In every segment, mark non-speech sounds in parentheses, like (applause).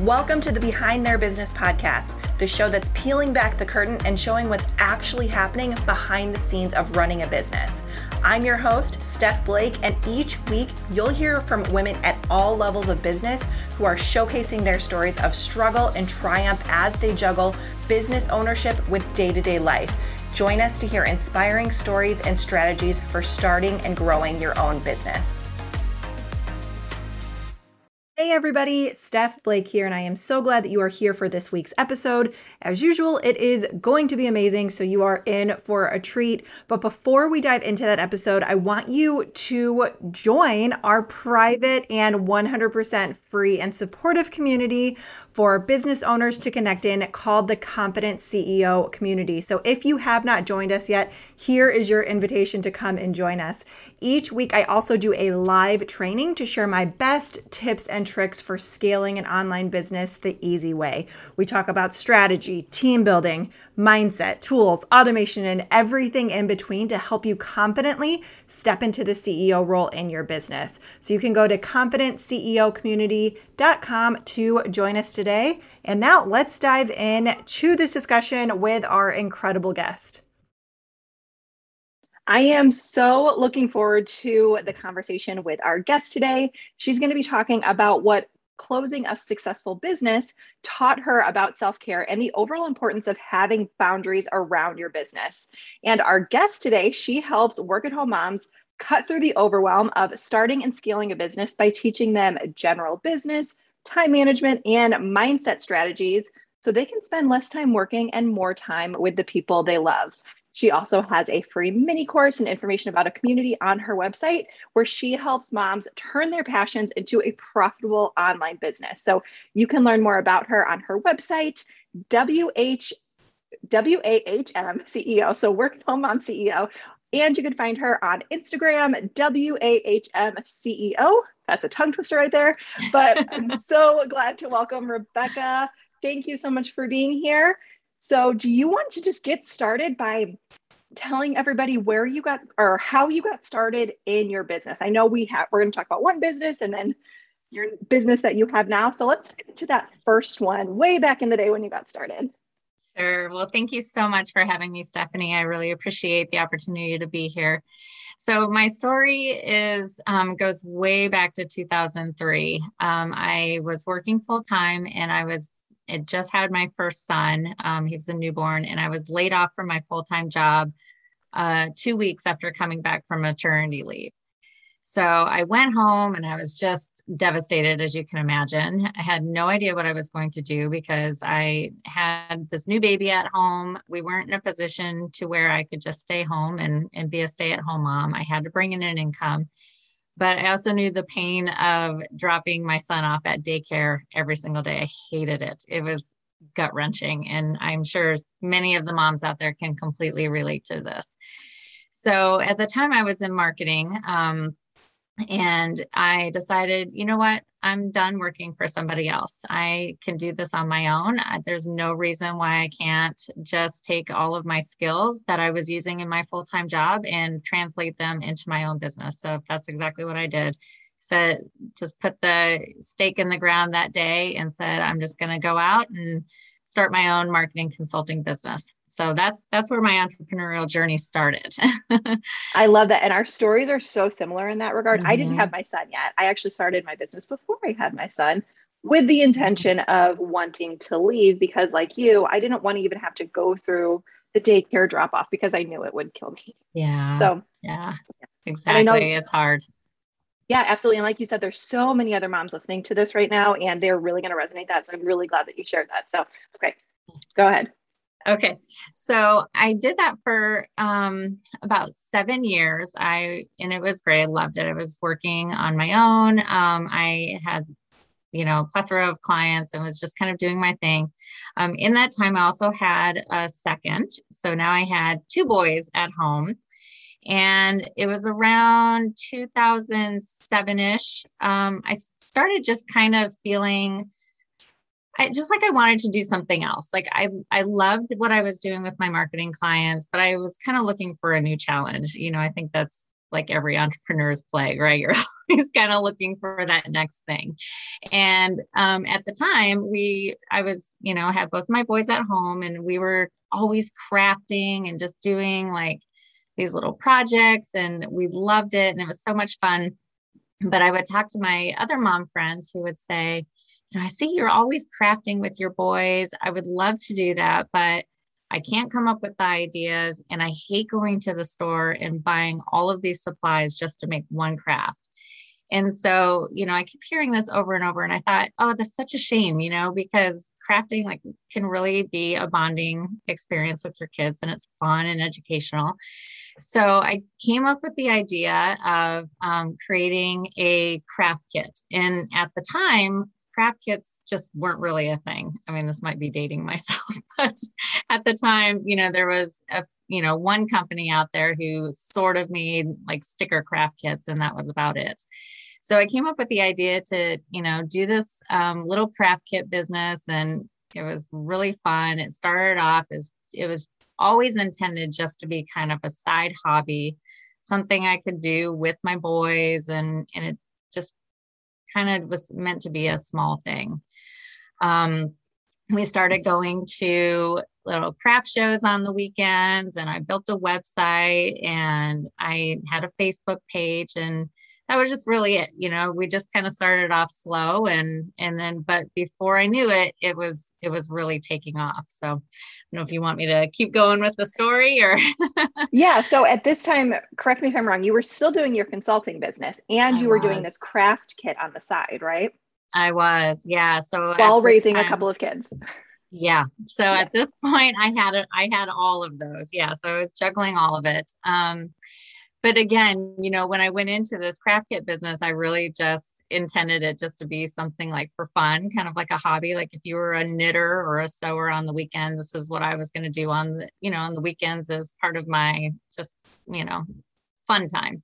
Welcome to the Behind Their Business podcast, the show that's peeling back the curtain and showing what's actually happening behind the scenes of running a business. I'm your host, Steph Blake, and each week you'll hear from women at all levels of business who are showcasing their stories of struggle and triumph as they juggle business ownership with day to day life. Join us to hear inspiring stories and strategies for starting and growing your own business. Hey everybody, Steph Blake here, and I am so glad that you are here for this week's episode. As usual, it is going to be amazing, so you are in for a treat. But before we dive into that episode, I want you to join our private and 100% free and supportive community for business owners to connect in called the Confident CEO Community. So if you have not joined us yet, here is your invitation to come and join us. Each week, I also do a live training to share my best tips and tricks for scaling an online business the easy way. We talk about strategy, team building, mindset, tools, automation, and everything in between to help you confidently step into the CEO role in your business. So you can go to confidentceocommunity.com to join us today. And now let's dive in to this discussion with our incredible guest. I am so looking forward to the conversation with our guest today. She's going to be talking about what closing a successful business taught her about self care and the overall importance of having boundaries around your business. And our guest today, she helps work at home moms cut through the overwhelm of starting and scaling a business by teaching them general business, time management, and mindset strategies so they can spend less time working and more time with the people they love. She also has a free mini course and information about a community on her website where she helps moms turn their passions into a profitable online business. So you can learn more about her on her website, WH WAHM CEO, so Work Home Mom CEO. And you can find her on Instagram, WAHM CEO. That's a tongue twister right there. But I'm (laughs) so glad to welcome Rebecca. Thank you so much for being here. So, do you want to just get started by telling everybody where you got or how you got started in your business? I know we have we're going to talk about one business and then your business that you have now. So, let's get to that first one way back in the day when you got started. Sure. Well, thank you so much for having me, Stephanie. I really appreciate the opportunity to be here. So my story is um, goes way back to 2003. Um, I was working full time and I was had just had my first son. Um, he was a newborn, and I was laid off from my full time job uh, two weeks after coming back from maternity leave. So I went home and I was just devastated, as you can imagine. I had no idea what I was going to do because I had this new baby at home. We weren't in a position to where I could just stay home and, and be a stay at home mom. I had to bring in an income but I also knew the pain of dropping my son off at daycare every single day. I hated it. It was gut wrenching. And I'm sure many of the moms out there can completely relate to this. So at the time I was in marketing, um, and I decided, you know what? I'm done working for somebody else. I can do this on my own. There's no reason why I can't just take all of my skills that I was using in my full time job and translate them into my own business. So that's exactly what I did. Said, just put the stake in the ground that day and said, I'm just going to go out and start my own marketing consulting business. So that's that's where my entrepreneurial journey started. (laughs) I love that. And our stories are so similar in that regard. Mm-hmm. I didn't mm-hmm. have my son yet. I actually started my business before I had my son with the intention of wanting to leave because like you, I didn't want to even have to go through the daycare drop off because I knew it would kill me. Yeah. So yeah, exactly. Know, it's hard. Yeah, absolutely. And like you said, there's so many other moms listening to this right now, and they're really going to resonate that. So I'm really glad that you shared that. So, okay, go ahead. Okay. So I did that for um, about seven years. I, and it was great. I loved it. I was working on my own. Um, I had, you know, a plethora of clients and was just kind of doing my thing. Um, in that time, I also had a second. So now I had two boys at home and it was around 2007 ish. Um, I started just kind of feeling. I just like I wanted to do something else. Like I I loved what I was doing with my marketing clients, but I was kind of looking for a new challenge. You know, I think that's like every entrepreneur's plague, right? (laughs) You're always kind of looking for that next thing. And um, at the time, we, I was, you know, had both my boys at home and we were always crafting and just doing like these little projects and we loved it and it was so much fun. But I would talk to my other mom friends who would say, you know, I see you're always crafting with your boys. I would love to do that, but I can't come up with the ideas. And I hate going to the store and buying all of these supplies just to make one craft. And so, you know, I keep hearing this over and over. And I thought, oh, that's such a shame, you know, because crafting like can really be a bonding experience with your kids and it's fun and educational. So I came up with the idea of um, creating a craft kit. And at the time, craft kits just weren't really a thing. I mean, this might be dating (laughs) myself, but at the time, you know, there was a you know one company out there who sort of made like sticker craft kits, and that was about it. So I came up with the idea to you know do this um, little craft kit business, and it was really fun. It started off as it was always intended just to be kind of a side hobby, something I could do with my boys, and and it just kind of was meant to be a small thing. Um, we started going to little craft shows on the weekends and I built a website and I had a Facebook page and that was just really it you know we just kind of started off slow and and then but before i knew it it was it was really taking off so i don't know if you want me to keep going with the story or (laughs) yeah so at this time correct me if i'm wrong you were still doing your consulting business and you were was. doing this craft kit on the side right i was yeah so while raising time, a couple of kids yeah so yeah. at this (laughs) point i had it i had all of those yeah so i was juggling all of it um but again, you know, when I went into this craft kit business, I really just intended it just to be something like for fun, kind of like a hobby. Like if you were a knitter or a sewer on the weekend, this is what I was going to do on the, you know, on the weekends as part of my just, you know, fun time.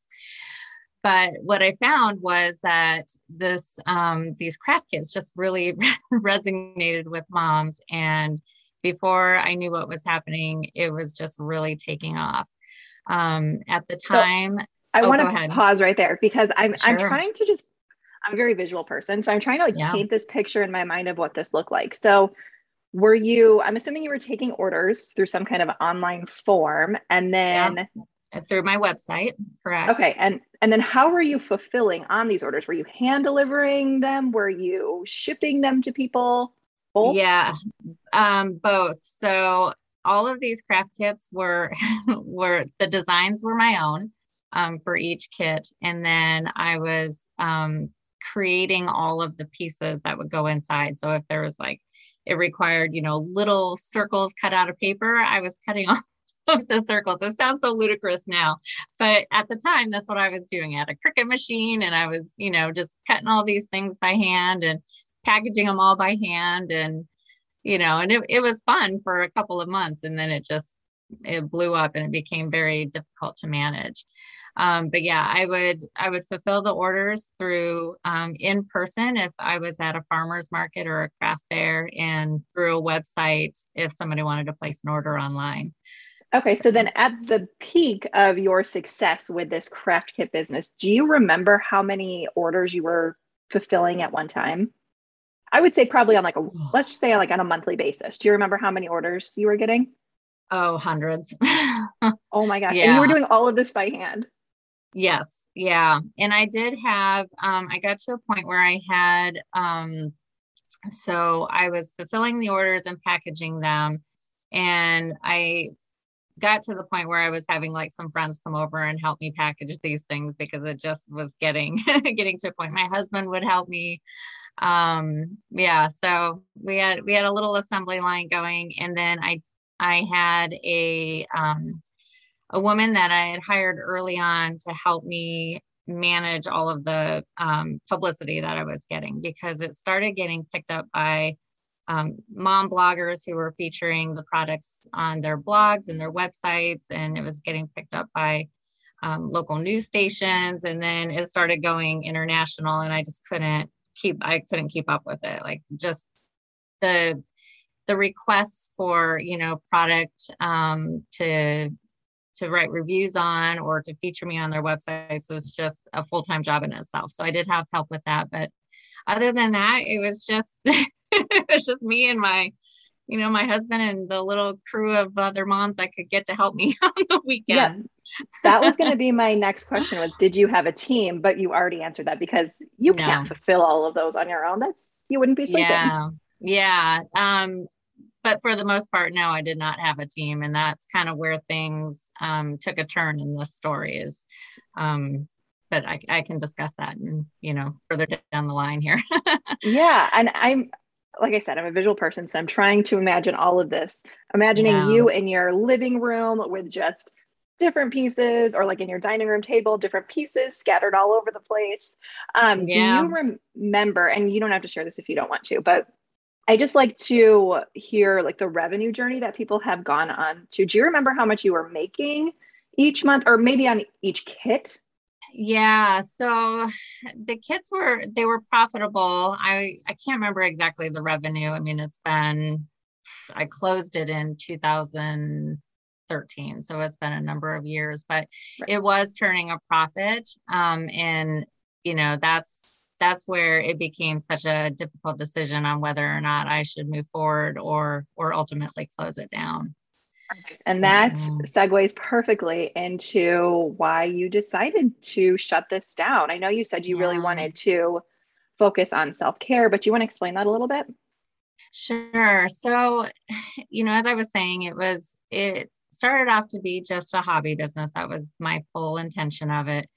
But what I found was that this, um, these craft kits just really (laughs) resonated with moms. And before I knew what was happening, it was just really taking off um, at the time. So I oh, want to pause right there because I'm sure. I'm trying to just I'm a very visual person, so I'm trying to like yeah. paint this picture in my mind of what this looked like. So were you i'm assuming you were taking orders through some kind of online form and then yeah. through my website correct okay and and then how were you fulfilling on these orders were you hand delivering them were you shipping them to people both yeah um both so all of these craft kits were (laughs) were the designs were my own um, for each kit. And then i was um, creating all of the pieces that would go inside. So if there was like it required you know little circles cut out of paper i was cutting (laughs) off of the circles. It sounds so ludicrous now but at the time that's what i was doing. I had a Cricut machine and i was you know just cutting all these things by hand and packaging them all by hand and you know, and it, it was fun for a couple of months and then it just it blew up and it became very difficult to manage. Um, but yeah, I would I would fulfill the orders through um, in person if I was at a farmer's market or a craft fair, and through a website if somebody wanted to place an order online. Okay, so then at the peak of your success with this craft kit business, do you remember how many orders you were fulfilling at one time? I would say probably on like a let's just say like on a monthly basis. Do you remember how many orders you were getting? Oh, hundreds. (laughs) oh my gosh. Yeah. And you were doing all of this by hand. Yes. Yeah. And I did have um I got to a point where I had um so I was fulfilling the orders and packaging them and I got to the point where I was having like some friends come over and help me package these things because it just was getting (laughs) getting to a point my husband would help me um yeah so we had we had a little assembly line going and then i i had a um a woman that i had hired early on to help me manage all of the um, publicity that i was getting because it started getting picked up by um, mom bloggers who were featuring the products on their blogs and their websites and it was getting picked up by um, local news stations and then it started going international and i just couldn't keep i couldn't keep up with it like just the the requests for you know product um to to write reviews on or to feature me on their websites was just a full-time job in itself. So I did have help with that, but other than that, it was just (laughs) it was just me and my you know my husband and the little crew of other moms I could get to help me (laughs) on the weekends. Yes. That was going (laughs) to be my next question was did you have a team? But you already answered that because you no. can't fulfill all of those on your own. That's you wouldn't be sleeping. Yeah. Yeah. Um but for the most part, no, I did not have a team. And that's kind of where things um, took a turn in this story is, um, but I, I can discuss that and, you know, further down the line here. (laughs) yeah. And I'm, like I said, I'm a visual person. So I'm trying to imagine all of this, imagining you in your living room with just different pieces or like in your dining room table, different pieces scattered all over the place. Um, yeah. Do you rem- remember, and you don't have to share this if you don't want to, but I just like to hear like the revenue journey that people have gone on to. Do you remember how much you were making each month or maybe on each kit? Yeah, so the kits were they were profitable. I I can't remember exactly the revenue. I mean, it's been I closed it in 2013, so it's been a number of years, but right. it was turning a profit. Um, and you know that's that's where it became such a difficult decision on whether or not I should move forward or or ultimately close it down. And that mm. segues perfectly into why you decided to shut this down. I know you said you yeah. really wanted to focus on self care, but you want to explain that a little bit? Sure. So, (sighs) you know, as I was saying, it was, it started off to be just a hobby business. That was my full intention of it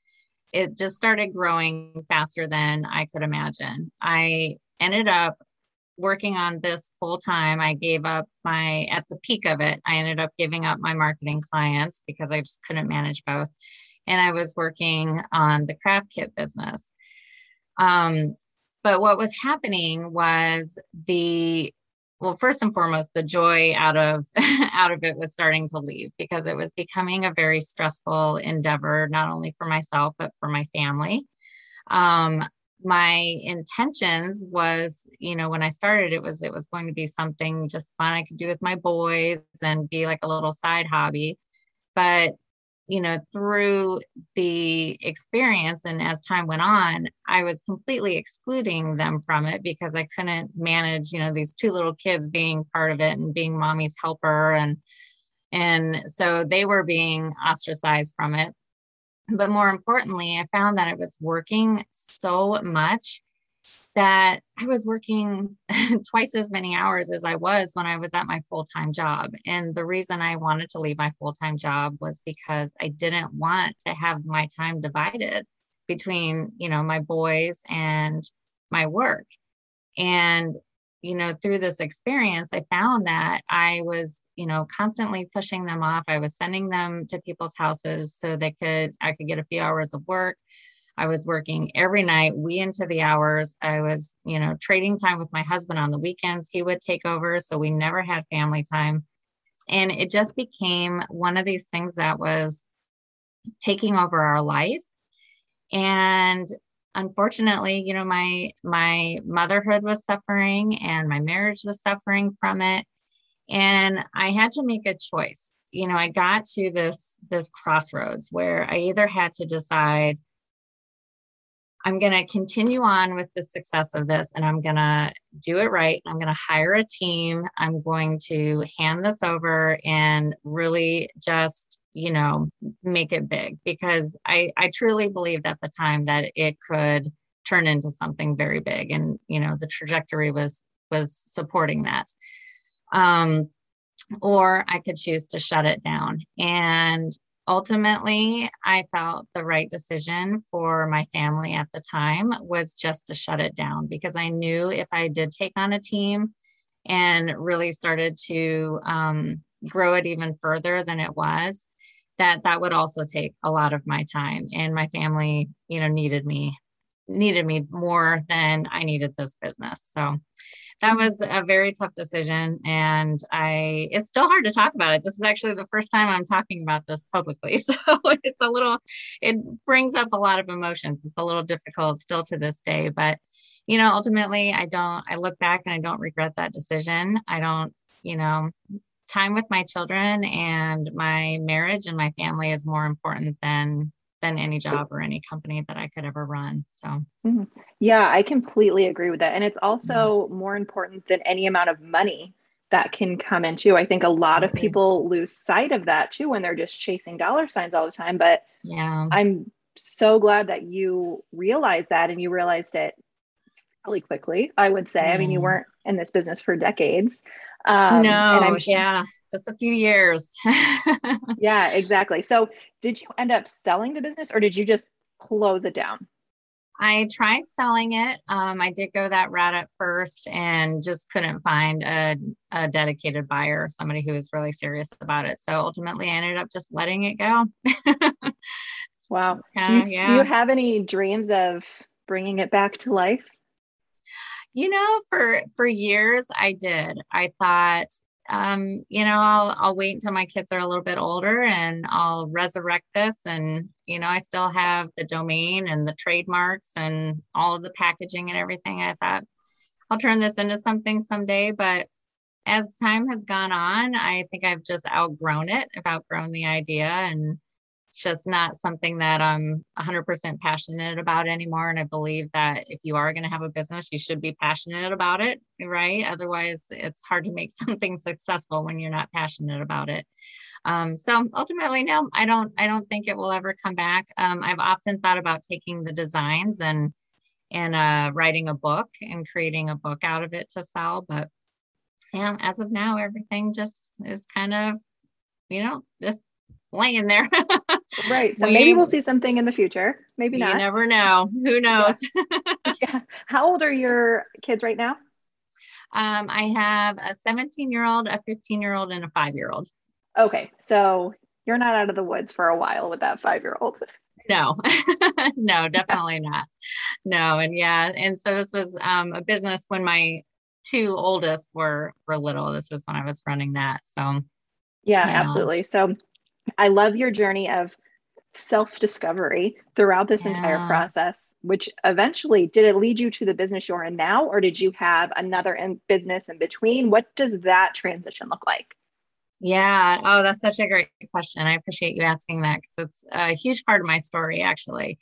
it just started growing faster than I could imagine. I ended up working on this full time. I gave up my, at the peak of it, I ended up giving up my marketing clients because I just couldn't manage both. And I was working on the craft kit business. Um, but what was happening was the well first and foremost the joy out of (laughs) out of it was starting to leave because it was becoming a very stressful endeavor not only for myself but for my family um, my intentions was you know when i started it was it was going to be something just fun i could do with my boys and be like a little side hobby but you know, through the experience and as time went on, I was completely excluding them from it because I couldn't manage, you know, these two little kids being part of it and being mommy's helper and and so they were being ostracized from it. But more importantly, I found that it was working so much that I was working (laughs) twice as many hours as I was when I was at my full time job. And the reason I wanted to leave my full time job was because I didn't want to have my time divided between, you know, my boys and my work. And, you know, through this experience, I found that I was, you know, constantly pushing them off. I was sending them to people's houses so they could, I could get a few hours of work I was working every night, we into the hours. I was, you know, trading time with my husband on the weekends. He would take over. So we never had family time. And it just became one of these things that was taking over our life. And unfortunately, you know, my my motherhood was suffering and my marriage was suffering from it. And I had to make a choice. You know, I got to this this crossroads where I either had to decide I'm going to continue on with the success of this and I'm going to do it right. I'm going to hire a team. I'm going to hand this over and really just, you know, make it big because I, I truly believed at the time that it could turn into something very big. And, you know, the trajectory was, was supporting that. Um, or I could choose to shut it down. And ultimately, I felt the right decision for my family at the time was just to shut it down because I knew if I did take on a team and really started to um, grow it even further than it was, that that would also take a lot of my time. And my family, you know, needed me needed me more than I needed this business. So that mm-hmm. was a very tough decision and i it's still hard to talk about it. This is actually the first time i'm talking about this publicly (laughs) so it's a little it brings up a lot of emotions. It's a little difficult still to this day but you know ultimately i don't i look back and i don't regret that decision. I don't you know time with my children and my marriage and my family is more important than than any job or any company that I could ever run. So, mm-hmm. yeah, I completely agree with that. And it's also yeah. more important than any amount of money that can come into. I think a lot of people lose sight of that too when they're just chasing dollar signs all the time. But yeah, I'm so glad that you realized that and you realized it really quickly, I would say. Mm. I mean, you weren't in this business for decades. Um, no, and I'm, yeah, just a few years. (laughs) yeah, exactly. So, did you end up selling the business or did you just close it down? I tried selling it. Um, I did go that route at first and just couldn't find a, a dedicated buyer, somebody who was really serious about it. So ultimately, I ended up just letting it go. (laughs) wow. do, you, yeah. do you have any dreams of bringing it back to life? You know, for for years I did. I thought, um, you know, I'll I'll wait until my kids are a little bit older and I'll resurrect this. And you know, I still have the domain and the trademarks and all of the packaging and everything. I thought I'll turn this into something someday, but as time has gone on, I think I've just outgrown it. I've outgrown the idea and it's just not something that I'm 100% passionate about anymore. And I believe that if you are going to have a business, you should be passionate about it, right? Otherwise, it's hard to make (laughs) something successful when you're not passionate about it. Um, so ultimately, no, I don't. I don't think it will ever come back. Um, I've often thought about taking the designs and and uh, writing a book and creating a book out of it to sell, but yeah, as of now, everything just is kind of, you know, just laying there. (laughs) right. So maybe we'll see something in the future. Maybe not. You never know. Who (laughs) knows? Yeah. (laughs) yeah. How old are your kids right now? Um, I have a 17 year old, a 15 year old, and a five year old. Okay. So you're not out of the woods for a while with that five year old. (laughs) No, no, definitely not. No. And yeah. And so this was um, a business when my two oldest were, were little. This was when I was running that. So yeah, yeah. absolutely. So I love your journey of self discovery throughout this yeah. entire process, which eventually did it lead you to the business you're in now, or did you have another in business in between? What does that transition look like? Yeah. Oh, that's such a great question. I appreciate you asking that because it's a huge part of my story, actually.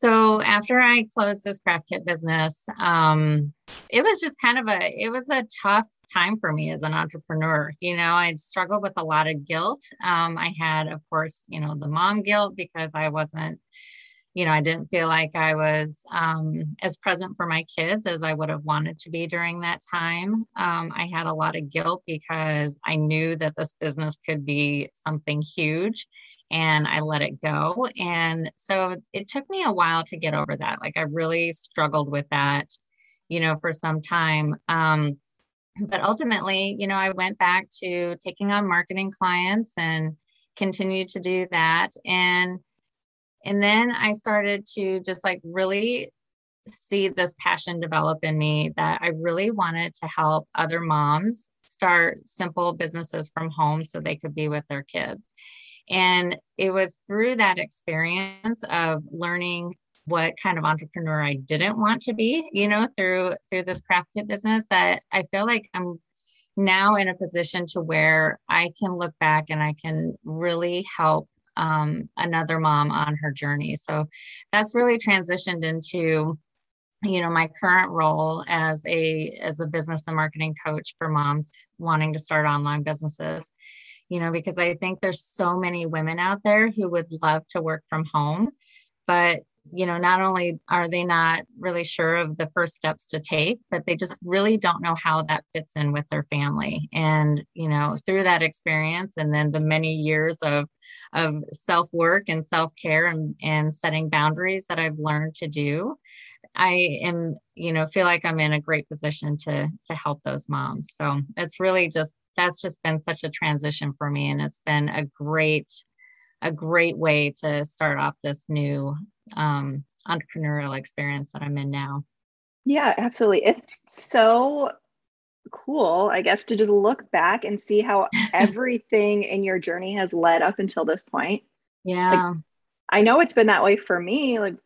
So after I closed this craft kit business, um, it was just kind of a it was a tough time for me as an entrepreneur. You know, I struggled with a lot of guilt. Um, I had, of course, you know, the mom guilt because I wasn't, you know, I didn't feel like I was um, as present for my kids as I would have wanted to be during that time. Um, I had a lot of guilt because I knew that this business could be something huge and I let it go. And so it took me a while to get over that. Like I really struggled with that, you know, for some time. Um, but ultimately, you know, I went back to taking on marketing clients and continued to do that. And and then I started to just like really see this passion develop in me that I really wanted to help other moms start simple businesses from home so they could be with their kids. And it was through that experience of learning what kind of entrepreneur I didn't want to be, you know, through through this craft kit business that I feel like I'm now in a position to where I can look back and I can really help um, another mom on her journey. So that's really transitioned into you know my current role as a as a business and marketing coach for moms wanting to start online businesses you know because i think there's so many women out there who would love to work from home but you know, not only are they not really sure of the first steps to take, but they just really don't know how that fits in with their family. And, you know, through that experience and then the many years of of self-work and self-care and, and setting boundaries that I've learned to do, I am, you know, feel like I'm in a great position to to help those moms. So it's really just that's just been such a transition for me. And it's been a great a great way to start off this new um, entrepreneurial experience that I'm in now. Yeah, absolutely. It's so cool, I guess, to just look back and see how (laughs) everything in your journey has led up until this point. Yeah. Like, I know it's been that way for me. Like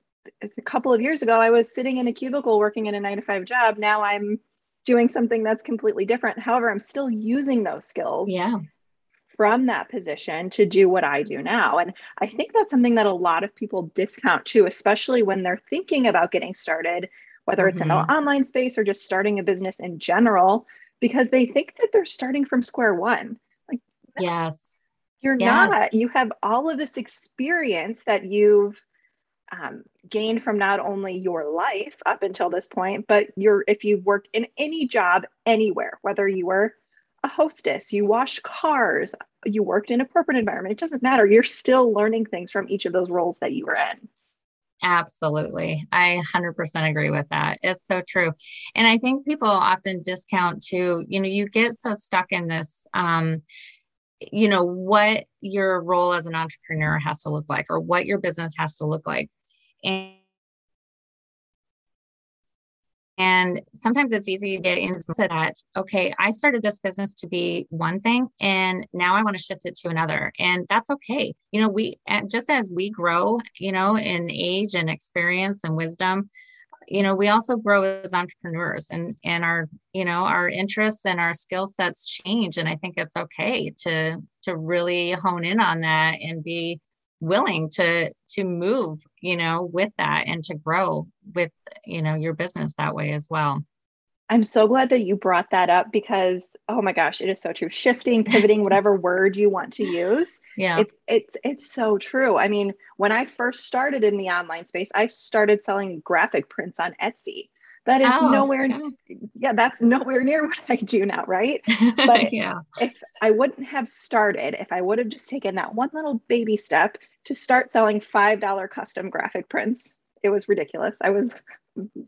a couple of years ago, I was sitting in a cubicle working in a nine to five job. Now I'm doing something that's completely different. However, I'm still using those skills. Yeah. From that position to do what I do now. And I think that's something that a lot of people discount too, especially when they're thinking about getting started, whether it's mm-hmm. in the online space or just starting a business in general, because they think that they're starting from square one. Like, yes, you're yes. not. You have all of this experience that you've um, gained from not only your life up until this point, but you're if you've worked in any job anywhere, whether you were a hostess, you washed cars, you worked in a corporate environment, it doesn't matter. You're still learning things from each of those roles that you were in. Absolutely. I 100% agree with that. It's so true. And I think people often discount too, you know, you get so stuck in this um, you know what your role as an entrepreneur has to look like or what your business has to look like. And and sometimes it's easy to get into that okay i started this business to be one thing and now i want to shift it to another. And that's okay. You know we just as we grow you know in age and experience and wisdom you know we also grow as entrepreneurs and and our you know our interests and our skill sets change. And i think it's okay to to really hone in on that and be willing to to move you know with that and to grow with you know your business that way as well I'm so glad that you brought that up because oh my gosh, it is so true. Shifting, pivoting, (laughs) whatever word you want to use. Yeah. It, it's it's so true. I mean, when I first started in the online space, I started selling graphic prints on Etsy. That is oh, nowhere okay. yeah, that's nowhere near what I do now, right? (laughs) But yeah. if I wouldn't have started, if I would have just taken that one little baby step to start selling $5 custom graphic prints, it was ridiculous. I was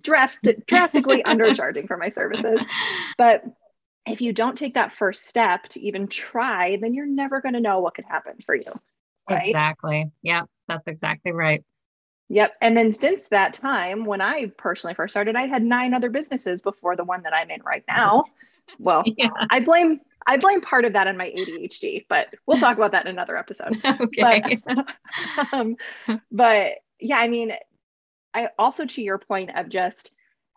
drastic, drastically (laughs) undercharging for my services. But if you don't take that first step to even try, then you're never going to know what could happen for you. Right? Exactly. Yeah, that's exactly right. Yep. And then since that time, when I personally first started, I had nine other businesses before the one that I'm in right now. (laughs) Well, yeah. I blame I blame part of that on my ADHD, but we'll talk about that in another episode. (laughs) okay. But, um, but yeah, I mean, I also to your point of just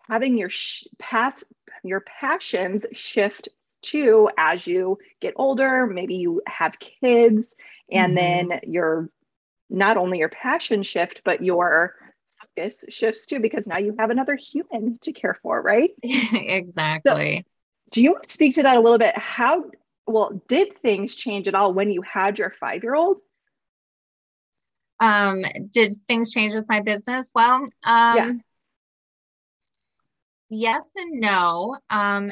having your sh- past your passions shift too as you get older, maybe you have kids, and mm-hmm. then your not only your passion shift, but your focus shifts too, because now you have another human to care for, right? (laughs) exactly. So, do you want to speak to that a little bit? How well did things change at all when you had your five year old? Um, did things change with my business? Well, um, yeah. yes and no. Um,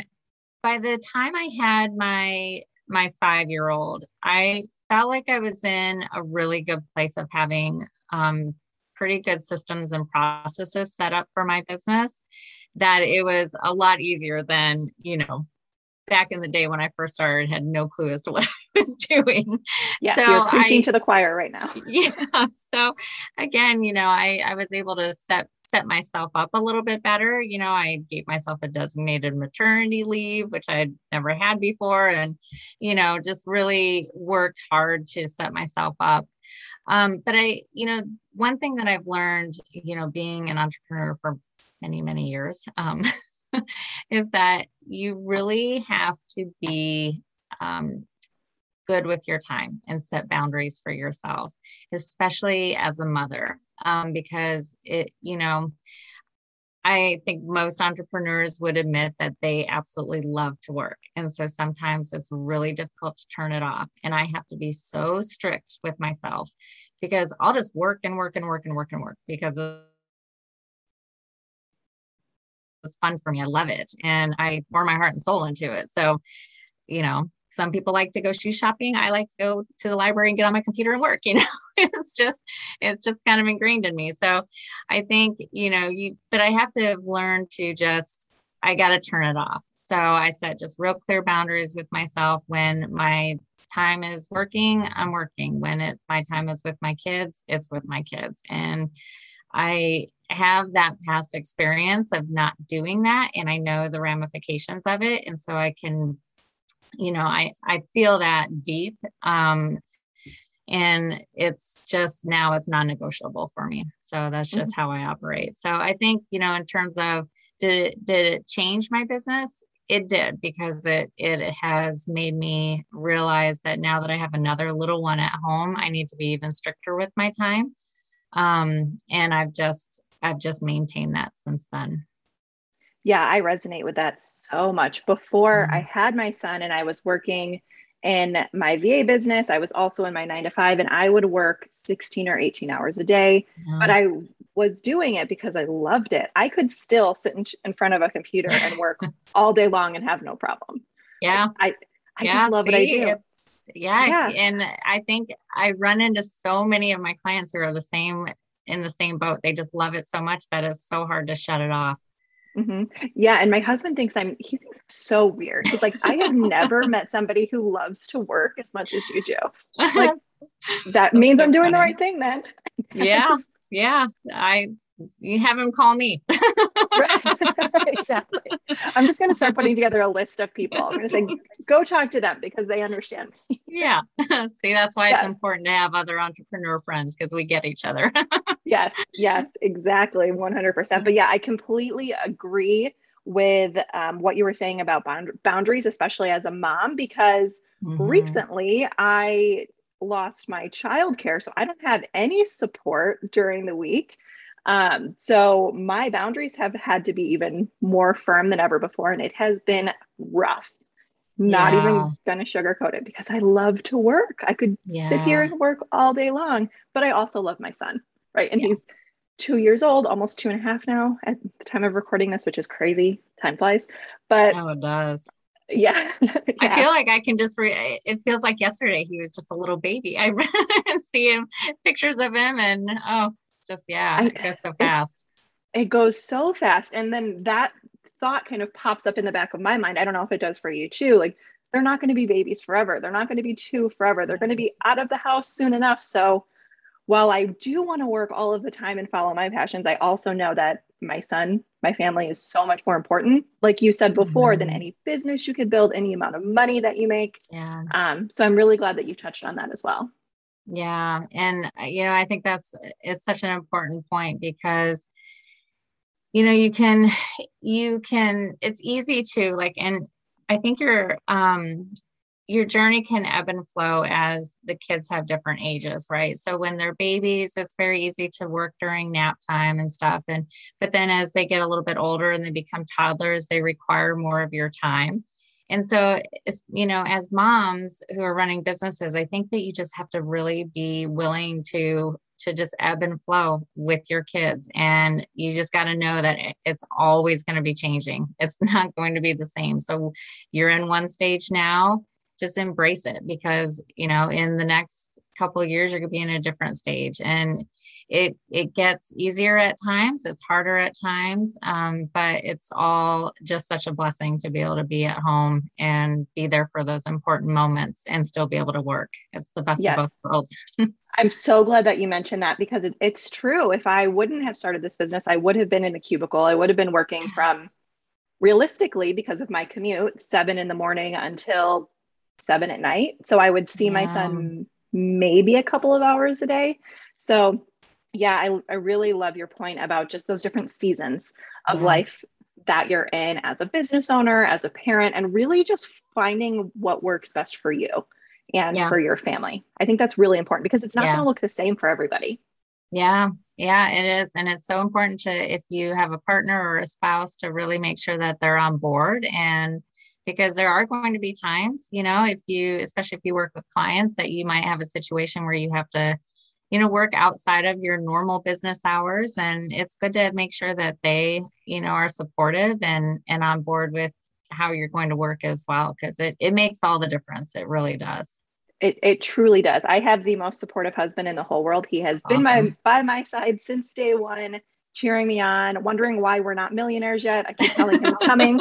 by the time I had my my five year old, I felt like I was in a really good place of having um, pretty good systems and processes set up for my business. That it was a lot easier than you know back in the day when I first started, had no clue as to (laughs) what I was doing. Yeah, so you're preaching I, to the choir right now. (laughs) Yeah. So again, you know, I I was able to set set myself up a little bit better. You know, I gave myself a designated maternity leave, which I'd never had before, and you know, just really worked hard to set myself up. Um, but I, you know, one thing that I've learned, you know, being an entrepreneur for many many years um, (laughs) (laughs) is that you really have to be um, good with your time and set boundaries for yourself, especially as a mother, um, because it, you know, I think most entrepreneurs would admit that they absolutely love to work. And so sometimes it's really difficult to turn it off. And I have to be so strict with myself because I'll just work and work and work and work and work because it's fun for me. I love it. And I pour my heart and soul into it. So, you know, some people like to go shoe shopping. I like to go to the library and get on my computer and work, (laughs) you know, it's just, it's just kind of ingrained in me. So I think, you know, you, but I have to learn to just, I got to turn it off. So I set just real clear boundaries with myself when my time is working, I'm working. When it my time is with my kids, it's with my kids. And I have that past experience of not doing that and I know the ramifications of it. And so I can, you know, I, I feel that deep. Um, and it's just now it's non-negotiable for me. So that's just mm-hmm. how I operate. So I think, you know, in terms of did it, did it change my business? it did because it it has made me realize that now that I have another little one at home, I need to be even stricter with my time. Um, and I've just I've just maintained that since then. Yeah, I resonate with that so much. Before mm-hmm. I had my son and I was working in my VA business, I was also in my nine to five, and I would work 16 or 18 hours a day. Mm-hmm. But I was doing it because I loved it. I could still sit in, in front of a computer and work (laughs) all day long and have no problem. Yeah. I, I yeah, just love see, what I do. Yeah, yeah. And I think I run into so many of my clients who are the same in the same boat. They just love it so much that it's so hard to shut it off. Mm-hmm. Yeah. And my husband thinks I'm, he thinks I'm so weird. He's like, I have never (laughs) met somebody who loves to work as much as you do. (laughs) Like, that means I'm doing the right thing then. yeah. (laughs) Yeah. I, you have him call me. (laughs) (laughs) exactly. I'm just going to start putting together a list of people. I'm going to say, go talk to them because they understand me. yeah. (laughs) See, that's why yeah. it's important to have other entrepreneur friends because we get each other. yes. Yes. Exactly. 100%. But yeah, I completely agree with um, what you were saying about bound- boundaries, especially as a mom, because mm-hmm. recently I lost my childcare. So I don't have any support during the week. Um, so my boundaries have had to be even more firm than ever before, and it has been rough. Not yeah. even gonna sugarcoat it because I love to work. I could yeah. sit here and work all day long, but I also love my son, right? And yeah. he's two years old, almost two and a half now at the time of recording this, which is crazy. Time flies, but oh, it does. Yeah. (laughs) I feel like I can just re- it feels like yesterday he was just a little baby. I (laughs) see him pictures of him and oh just yeah, it goes so fast. It goes so fast. And then that thought kind of pops up in the back of my mind. I don't know if it does for you too. Like they're not going to be babies forever. They're not going to be two forever. They're going to be out of the house soon enough. So while I do want to work all of the time and follow my passions, I also know that my son, my family is so much more important, like you said before, mm-hmm. than any business you could build, any amount of money that you make. Yeah. Um, so I'm really glad that you touched on that as well. Yeah. And, uh, you know, I think that's, it's such an important point because, you know, you can, (sighs) you can, it's easy to like, and I think your, um, your journey can ebb and flow as the kids have different ages, right? So when they're babies, it's very easy to work during nap time and stuff. And, but then as they get a little bit older and they become toddlers, they require more of your time. And so, you know, as moms who are running businesses, I think that you just have to really be willing to to just ebb and flow with your kids. And you just got to know that it's always going to be changing. (laughs) It's not going to be the same. So you're in one stage now just embrace it because you know in the next couple years you're going to be in a different stage. And it it gets easier at times it's harder at times um, but it's all just such a blessing to be able to be at home and be there for those important moments and still be able to work it's the best yes. of both worlds (laughs) i'm so glad that you mentioned that because it, it's true if i wouldn't have started this business i would have been in a cubicle i would have been working yes. from realistically because of my commute seven in the morning until seven at night so i would see yeah. my son maybe a couple of hours a day so yeah, I, I really love your point about just those different seasons of yeah. life that you're in as a business owner, as a parent, and really just finding what works best for you and yeah. for your family. I think that's really important because it's not yeah. going to look the same for everybody. Yeah, yeah, it is. And it's so important to, if you have a partner or a spouse, to really make sure that they're on board. And because there are going to be times, you know, if you, especially if you work with clients, that you might have a situation where you have to you know work outside of your normal business hours and it's good to make sure that they you know are supportive and and on board with how you're going to work as well because it, it makes all the difference. It really does. It, it truly does. I have the most supportive husband in the whole world. He has awesome. been my by my side since day one cheering me on wondering why we're not millionaires yet. I keep telling him it's coming.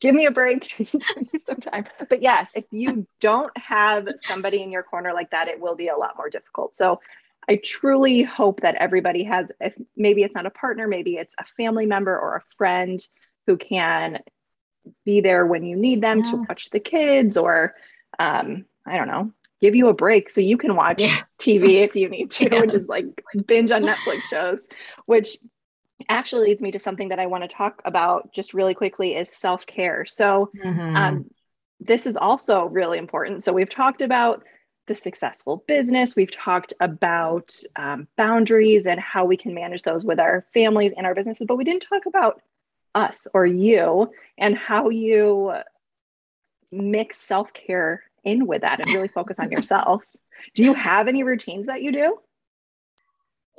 Give me a break. (laughs) Sometime but yes if you don't have somebody in your corner like that it will be a lot more difficult. So I truly hope that everybody has, if maybe it's not a partner, maybe it's a family member or a friend who can be there when you need them yeah. to watch the kids or, um, I don't know, give you a break so you can watch yeah. (laughs) TV if you need to yeah. and just like binge on Netflix shows, which actually leads me to something that I want to talk about just really quickly is self care. So, mm-hmm. um, this is also really important. So, we've talked about the successful business, we've talked about um, boundaries and how we can manage those with our families and our businesses, but we didn't talk about us or you and how you mix self care in with that and really focus on yourself. Do you have any routines that you do?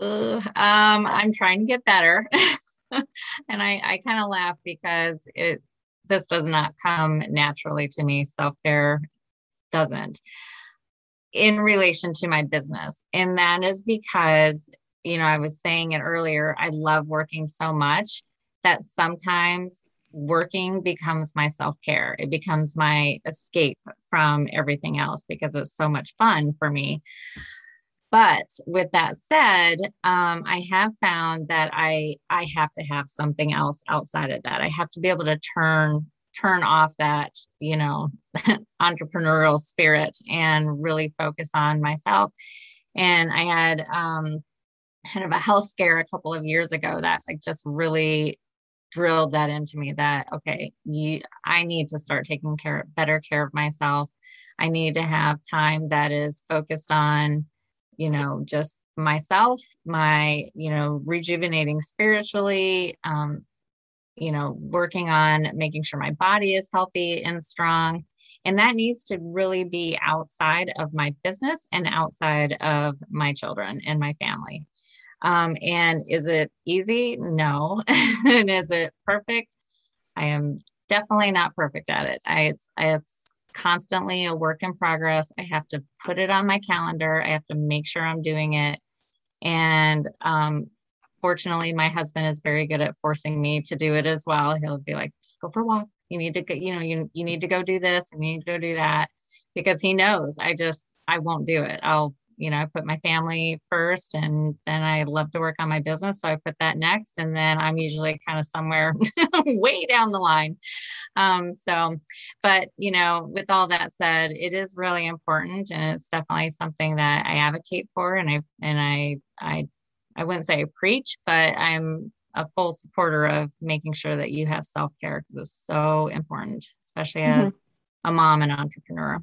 Uh, um, I'm trying to get better. (laughs) and I, I kind of laugh because it this does not come naturally to me. Self-care doesn't in relation to my business. And that is because, you know, I was saying it earlier, I love working so much that sometimes working becomes my self care. It becomes my escape from everything else because it's so much fun for me. But with that said, um, I have found that I I have to have something else outside of that. I have to be able to turn turn off that you know (laughs) entrepreneurial spirit and really focus on myself. And I had um, kind of a health scare a couple of years ago that like just really drilled that into me that okay you i need to start taking care better care of myself i need to have time that is focused on you know just myself my you know rejuvenating spiritually um you know working on making sure my body is healthy and strong and that needs to really be outside of my business and outside of my children and my family um, and is it easy? No. (laughs) and is it perfect? I am definitely not perfect at it. I it's, it's constantly a work in progress. I have to put it on my calendar. I have to make sure I'm doing it. And um, fortunately, my husband is very good at forcing me to do it as well. He'll be like, just go for a walk. You need to go, you know, you, you need to go do this and you need to go do that because he knows I just, I won't do it. I'll you know, I put my family first and then I love to work on my business. So I put that next. And then I'm usually kind of somewhere (laughs) way down the line. Um, so, but, you know, with all that said, it is really important and it's definitely something that I advocate for. And I, and I, I, I wouldn't say I preach, but I'm a full supporter of making sure that you have self care because it's so important, especially mm-hmm. as a mom and entrepreneur.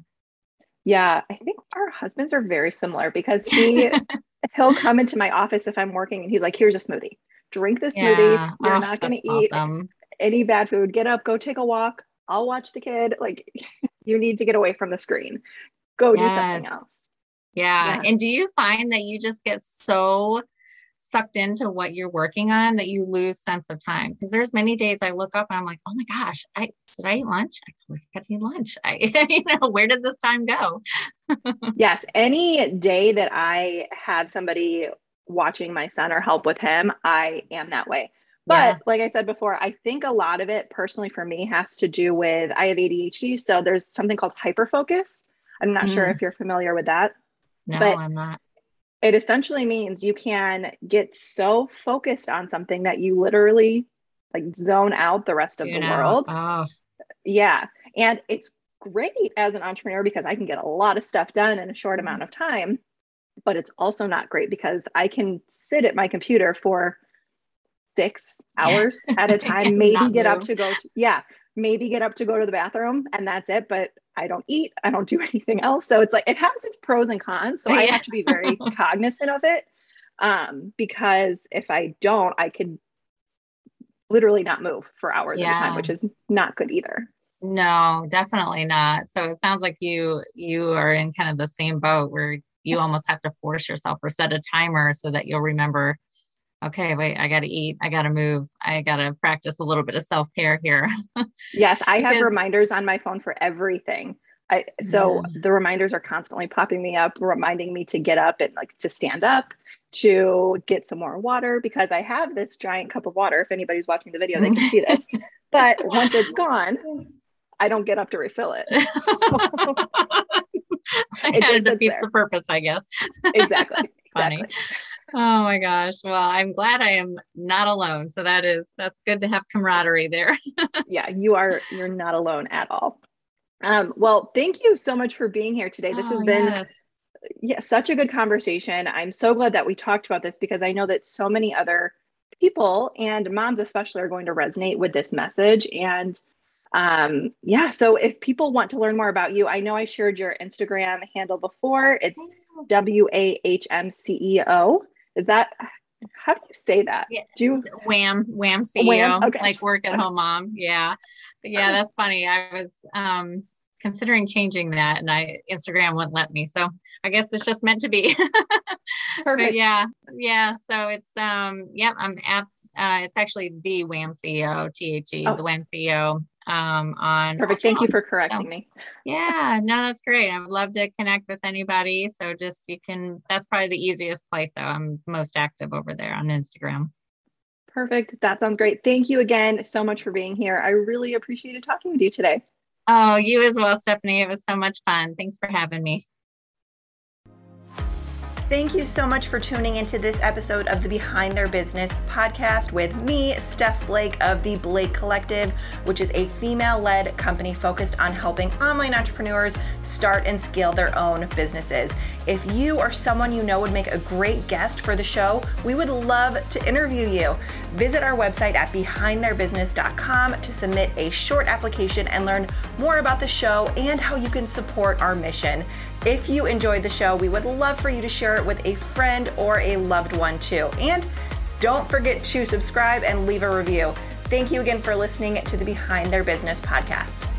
Yeah, I think our husbands are very similar because he (laughs) he'll come into my office if I'm working and he's like, "Here's a smoothie. Drink the smoothie. Yeah. You're oh, not going to eat awesome. any bad food. Get up, go take a walk. I'll watch the kid. Like (laughs) you need to get away from the screen. Go yes. do something else." Yeah. yeah. And do you find that you just get so sucked into what you're working on that you lose sense of time. Because there's many days i look up and i'm like oh my gosh i did i eat lunch? I forgot to eat lunch. I (laughs) you know where did this time go? (laughs) Yes any day that i have somebody watching my son or help with him i am that way. But yeah. like i said before i think a lot of it personally for me has to do with i have adhd so there's something called hyperfocus. I'm not mm. sure if you're familiar with that no but i'm not it essentially means you can get so focused on something that you literally like zone out the rest of you the know. world. Oh. Yeah. And it's great as an entrepreneur because I can get a lot of stuff done in a short mm-hmm. amount of time. But it's also not great because I can sit at my computer for six (laughs) hours at a time, (laughs) maybe get move. up to go to, yeah, maybe get up to go to the bathroom and that's it. But I don't eat, I don't do (laughs) anything else. So it's like it has its pros and cons. So yeah. I have to be very (laughs) cognizant of it. Um, because if I don't, I could literally not move for hours yeah. at a time, which is not good either. No, definitely not. So it sounds like you you are in kind of the same boat where you almost have to force yourself or set a timer so that you'll remember okay, wait, I got to eat. I got to move. I got to practice a little bit of self care here. (laughs) yes, I have reminders on my phone for everything. I, so yeah. the reminders are constantly popping me up, reminding me to get up and like to stand up, to get some more water because I have this giant cup of water. If anybody's watching the video, they can see this. (laughs) but once it's gone, I don't get up to refill it. (laughs) So it just defeats the purpose, I guess. exactly. Funny. Exactly. Oh my gosh. Well, I'm glad I am not alone. So that is that's good to have camaraderie there. (laughs) yeah, you are you're not alone at all. Um, well, thank you so much for being here today. This oh, has been yes. yeah, such a good conversation. I'm so glad that we talked about this because I know that so many other people and moms especially are going to resonate with this message and um, yeah so if people want to learn more about you i know i shared your instagram handle before it's w-a-h-m-c-e-o is that how do you say that yeah. do you wham wham ceo wham? Okay. like work at home mom yeah yeah that's funny i was um considering changing that and I Instagram wouldn't let me. So I guess it's just meant to be. (laughs) but yeah, yeah. So it's um yeah, I'm at uh it's actually the Wham CEO, T H E, oh. the Wham CEO um on perfect. thank you for correcting so, me. yeah no that's great. I would love to connect with anybody. So just you can that's probably the easiest place so i'm most active over there on instagram. Perfect. That sounds great. Thank you again so much for being here. I really appreciated talking with you today. Oh, you as well, Stephanie. It was so much fun. Thanks for having me. Thank you so much for tuning into this episode of the Behind Their Business podcast with me, Steph Blake of the Blake Collective, which is a female led company focused on helping online entrepreneurs start and scale their own businesses. If you or someone you know would make a great guest for the show, we would love to interview you. Visit our website at behindtheirbusiness.com to submit a short application and learn more about the show and how you can support our mission. If you enjoyed the show, we would love for you to share it with a friend or a loved one too. And don't forget to subscribe and leave a review. Thank you again for listening to the Behind Their Business podcast.